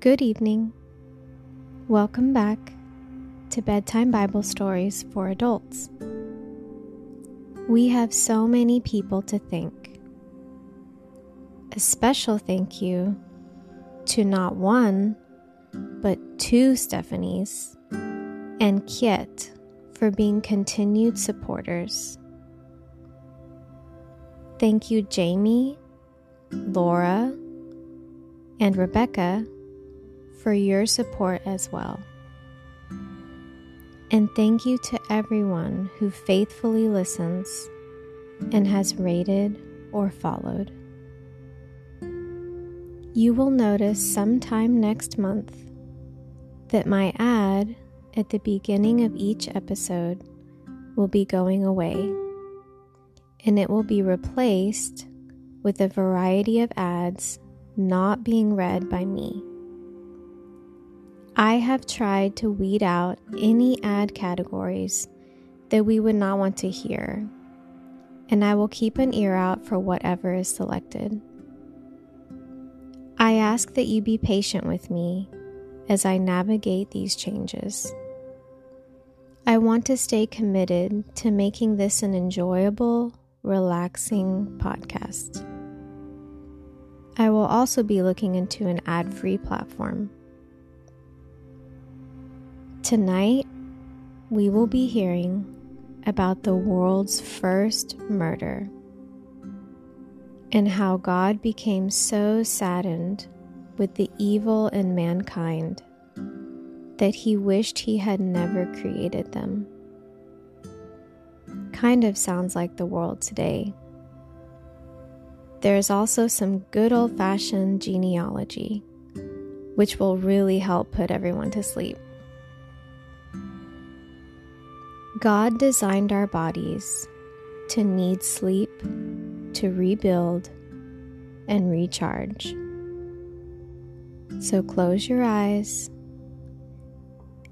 Good evening. Welcome back to Bedtime Bible Stories for Adults. We have so many people to thank. A special thank you to not one, but two Stephanies and Kiet for being continued supporters. Thank you, Jamie, Laura, and Rebecca for your support as well. And thank you to everyone who faithfully listens and has rated or followed. You will notice sometime next month that my ad at the beginning of each episode will be going away, and it will be replaced with a variety of ads not being read by me. I have tried to weed out any ad categories that we would not want to hear, and I will keep an ear out for whatever is selected. I ask that you be patient with me as I navigate these changes. I want to stay committed to making this an enjoyable, relaxing podcast. I will also be looking into an ad free platform. Tonight, we will be hearing about the world's first murder and how God became so saddened with the evil in mankind that he wished he had never created them. Kind of sounds like the world today. There is also some good old fashioned genealogy, which will really help put everyone to sleep. God designed our bodies to need sleep, to rebuild, and recharge. So close your eyes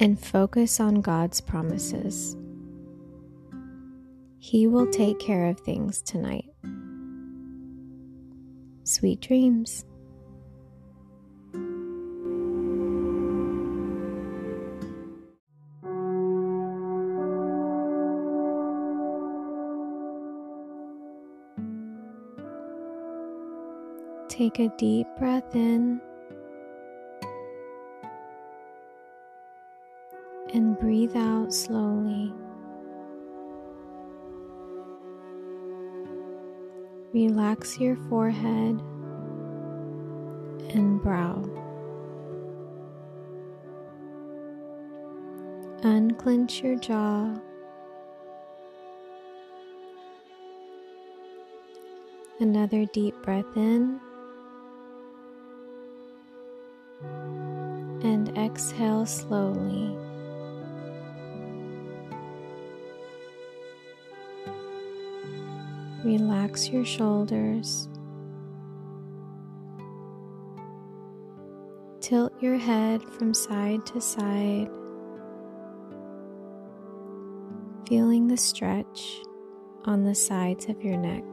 and focus on God's promises. He will take care of things tonight. Sweet dreams. Take a deep breath in and breathe out slowly. Relax your forehead and brow. Unclench your jaw. Another deep breath in. Exhale slowly. Relax your shoulders. Tilt your head from side to side, feeling the stretch on the sides of your neck.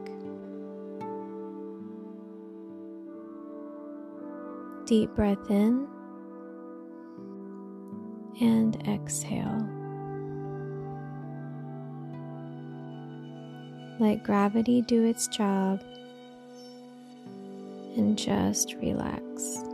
Deep breath in and exhale. Let gravity do its job and just relax.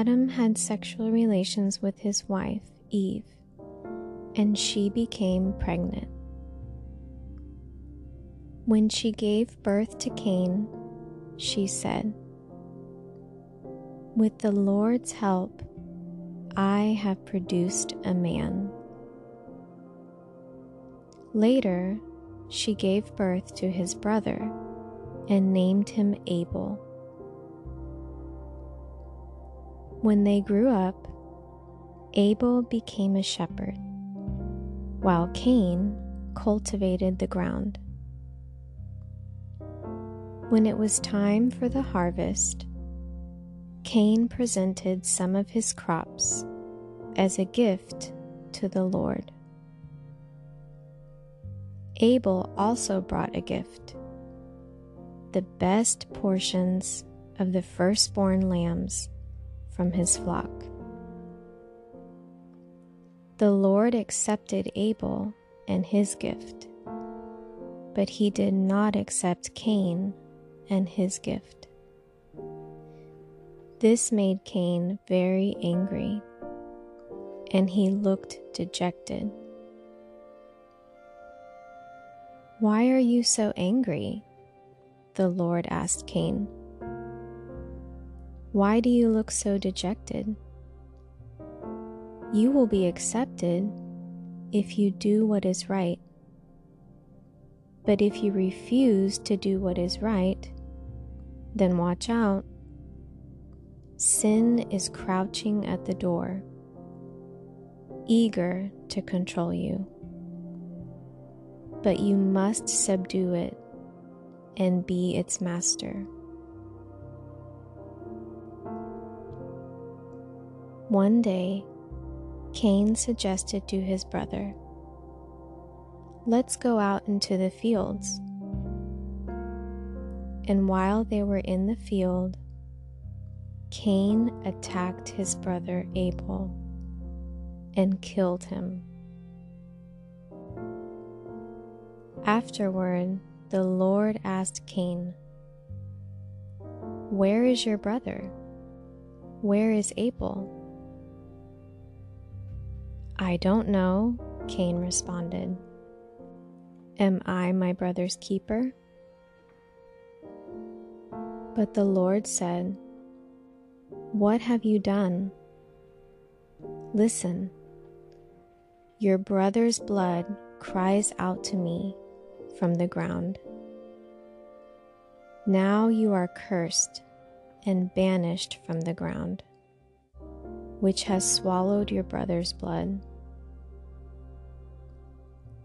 Adam had sexual relations with his wife, Eve, and she became pregnant. When she gave birth to Cain, she said, With the Lord's help, I have produced a man. Later, she gave birth to his brother and named him Abel. When they grew up, Abel became a shepherd, while Cain cultivated the ground. When it was time for the harvest, Cain presented some of his crops as a gift to the Lord. Abel also brought a gift the best portions of the firstborn lambs from his flock. The Lord accepted Abel and his gift, but he did not accept Cain and his gift. This made Cain very angry, and he looked dejected. Why are you so angry? The Lord asked Cain. Why do you look so dejected? You will be accepted if you do what is right. But if you refuse to do what is right, then watch out. Sin is crouching at the door, eager to control you. But you must subdue it and be its master. One day, Cain suggested to his brother, Let's go out into the fields. And while they were in the field, Cain attacked his brother Abel and killed him. Afterward, the Lord asked Cain, Where is your brother? Where is Abel? I don't know, Cain responded. Am I my brother's keeper? But the Lord said, What have you done? Listen, your brother's blood cries out to me from the ground. Now you are cursed and banished from the ground, which has swallowed your brother's blood.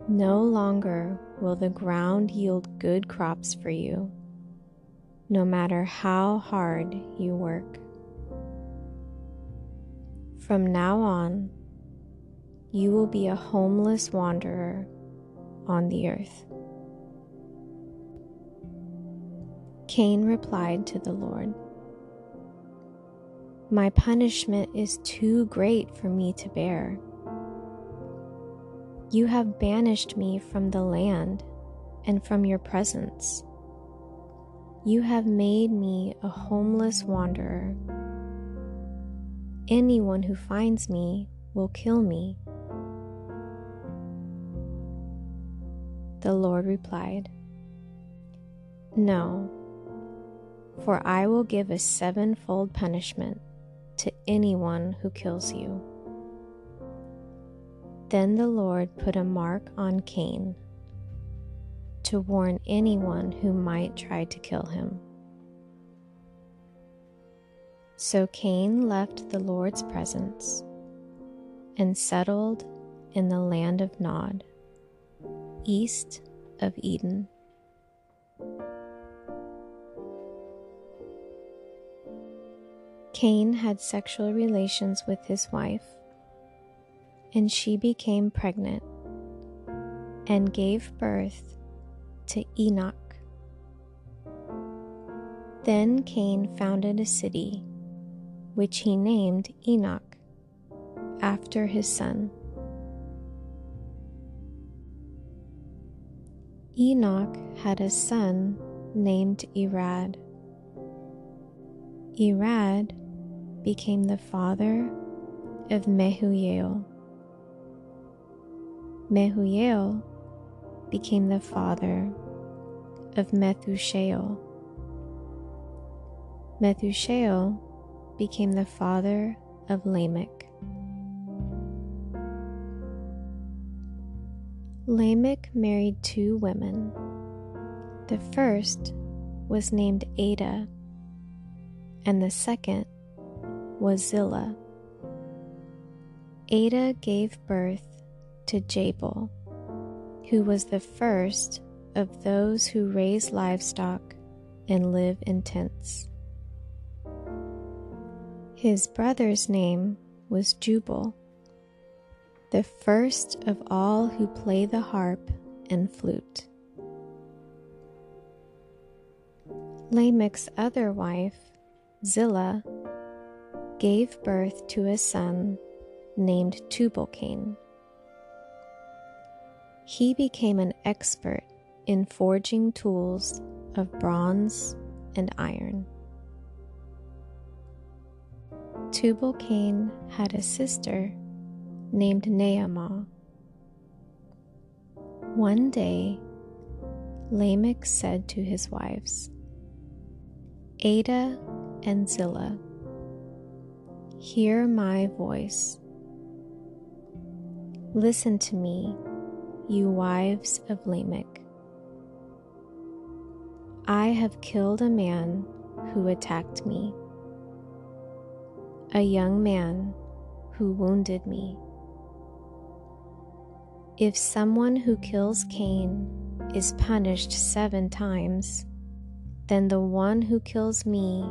No longer will the ground yield good crops for you, no matter how hard you work. From now on, you will be a homeless wanderer on the earth. Cain replied to the Lord, My punishment is too great for me to bear. You have banished me from the land and from your presence. You have made me a homeless wanderer. Anyone who finds me will kill me. The Lord replied, No, for I will give a sevenfold punishment to anyone who kills you. Then the Lord put a mark on Cain to warn anyone who might try to kill him. So Cain left the Lord's presence and settled in the land of Nod, east of Eden. Cain had sexual relations with his wife and she became pregnant and gave birth to Enoch. Then Cain founded a city, which he named Enoch, after his son. Enoch had a son named Irad. Irad became the father of Mehujael. Mehujael became the father of Methushael. Methushael became the father of Lamech. Lamech married two women. The first was named Adah, and the second was Zillah. Adah gave birth to Jabal, who was the first of those who raise livestock and live in tents. His brother's name was Jubal, the first of all who play the harp and flute. Lamech's other wife, Zillah, gave birth to a son named Tubal-Cain. He became an expert in forging tools of bronze and iron. Tubal-Cain had a sister named Naamah. One day, Lamech said to his wives, Adah and Zillah, hear my voice. Listen to me, you wives of Lamech. I have killed a man who attacked me, a young man who wounded me. If someone who kills Cain is punished seven times, then the one who kills me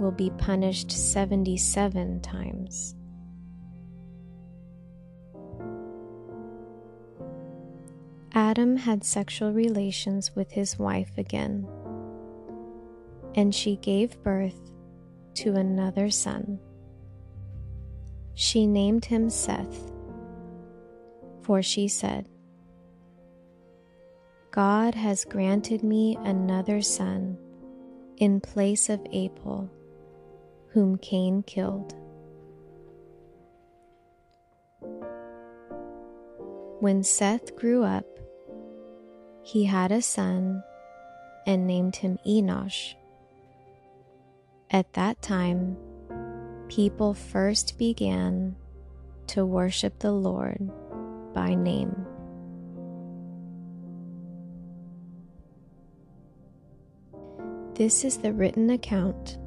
will be punished 77 times. Adam had sexual relations with his wife again, and she gave birth to another son. She named him Seth, for she said, God has granted me another son in place of Abel, whom Cain killed. When Seth grew up, he had a son and named him Enosh. At that time, people first began to worship the Lord by name. This is the written account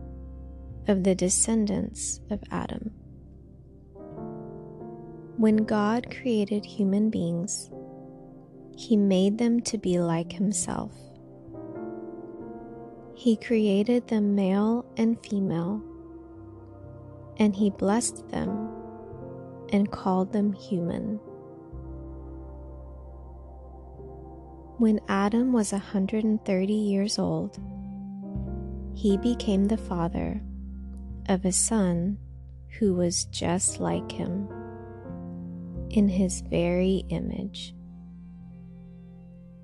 of the descendants of Adam. When God created human beings, he made them to be like himself. He created them male and female, and he blessed them and called them human. When Adam was a 130 years old, he became the father of a son who was just like him in his very image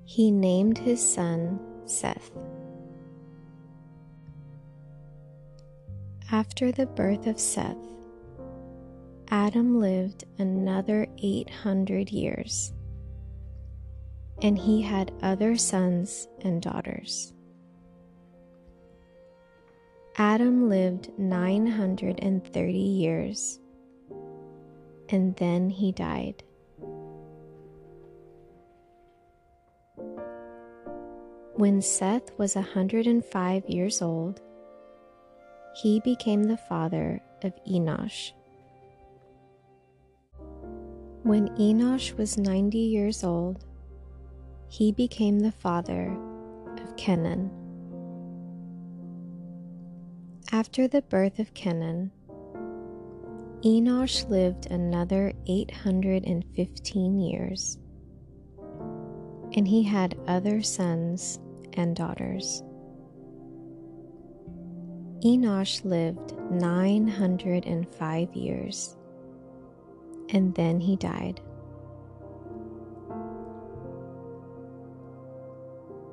he named his son Seth. After the birth of Seth, Adam lived another 800 years, and he had other sons and daughters. Adam lived 930 years, and then he died. When Seth was a 105 years old, he became the father of Enosh. When Enosh was 90 years old, he became the father of Kenan. After the birth of Kenan, Enosh lived another 815 years, and he had other sons and daughters. Enosh lived 905 years, and then he died.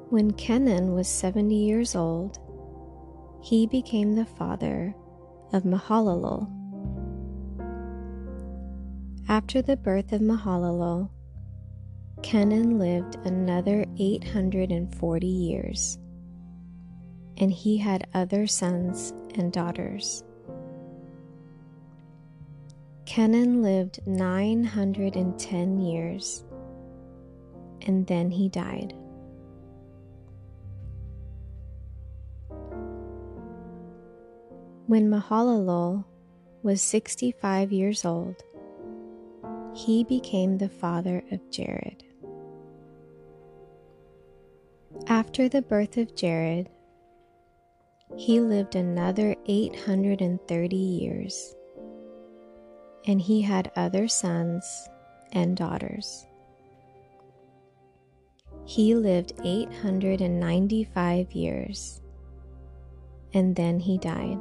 When Kenan was 70 years old, he became the father of Mahalalel. After the birth of Mahalalel, Kenan lived another 840 years, and he had other sons and daughters. Kenan lived 910 years, and then he died. When Mahalalel was 65 years old, he became the father of Jared. After the birth of Jared, he lived another 830 years, and he had other sons and daughters. He lived 895 years, and then he died.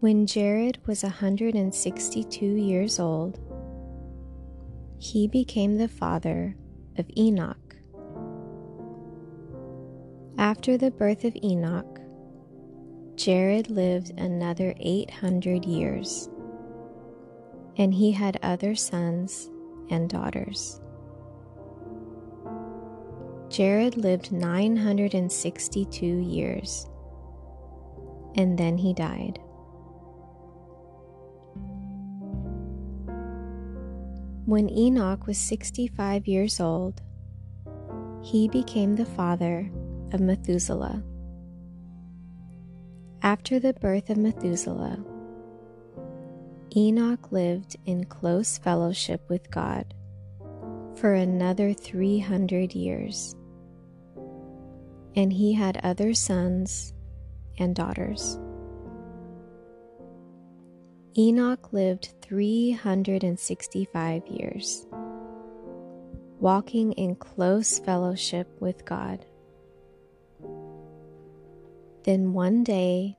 When Jared was 162 years old, he became the father of Enoch. After the birth of Enoch, Jared lived another 800 years, and he had other sons and daughters. Jared lived 962 years, and then he died. When Enoch was 65 years old, he became the father of Methuselah. After the birth of Methuselah, Enoch lived in close fellowship with God for another 300 years, and he had other sons and daughters. Enoch lived 365 years, walking in close fellowship with God. Then one day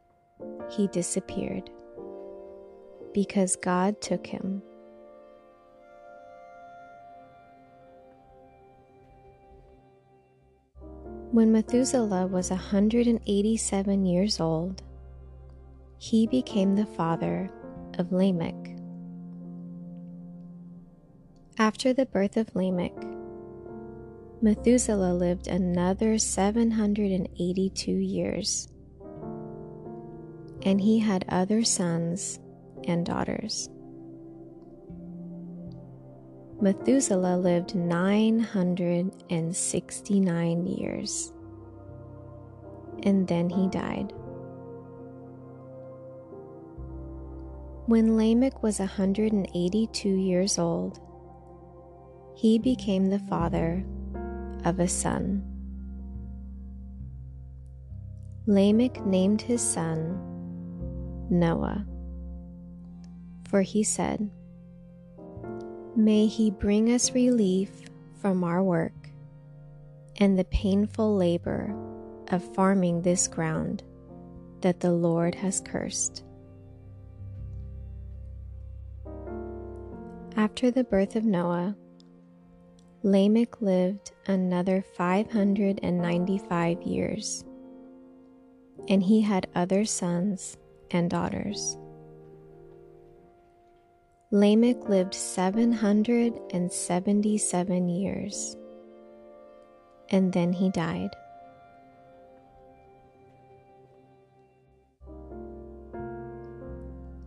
he disappeared because God took him. When Methuselah was 187 years old, he became the father of Lamech. After the birth of Lamech, Methuselah lived another 782 years, and he had other sons and daughters. Methuselah lived 969 years, and then he died. When Lamech was 182 years old, he became the father of a son. Lamech named his son Noah, for he said, May he bring us relief from our work and the painful labor of farming this ground that the Lord has cursed. After the birth of Noah, Lamech lived another 595 years, and he had other sons and daughters. Lamech lived 777 years, and then he died.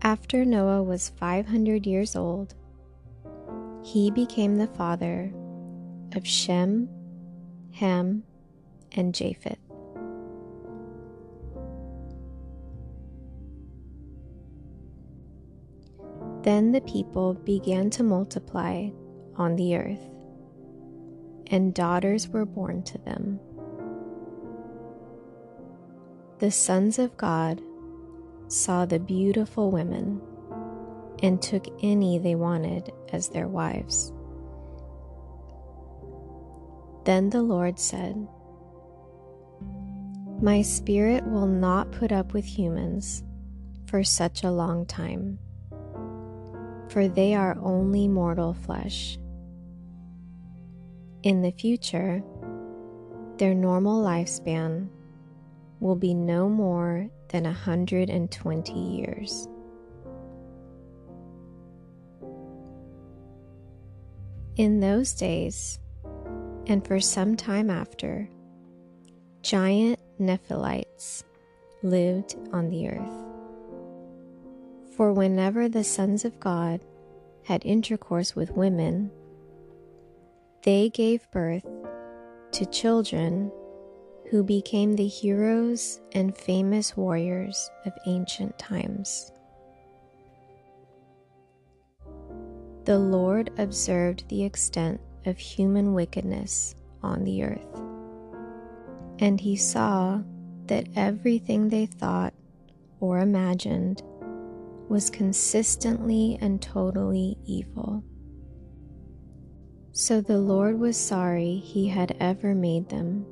After Noah was 500 years old, he became the father of Shem, Ham, and Japheth. Then the people began to multiply on the earth, and daughters were born to them. The sons of God saw the beautiful women and took any they wanted as their wives. Then the Lord said, My spirit will not put up with humans for such a long time, for they are only mortal flesh. In the future, their normal lifespan will be no more than a 120 years. In those days, and for some time after, giant Nephilites lived on the earth. For whenever the sons of God had intercourse with women, they gave birth to children who became the heroes and famous warriors of ancient times. The Lord observed the extent of human wickedness on the earth. And he saw that everything they thought or imagined was consistently and totally evil. So the Lord was sorry he had ever made them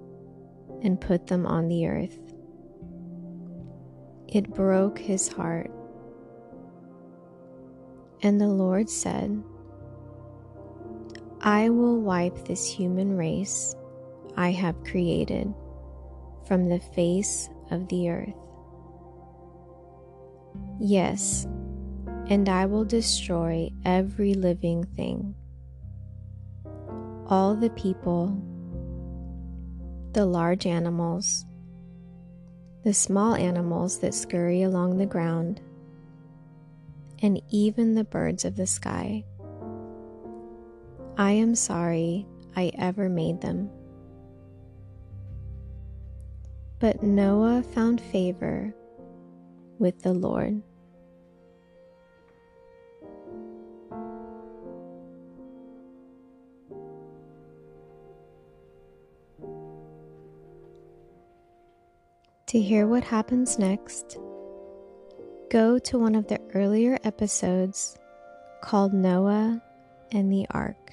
and put them on the earth. It broke his heart. And the Lord said, I will wipe this human race I have created from the face of the earth. Yes, and I will destroy every living thing, all the people, the large animals, the small animals that scurry along the ground, and even the birds of the sky. I am sorry I ever made them. But Noah found favor with the Lord. To hear what happens next, go to one of the earlier episodes called Noah and the Ark.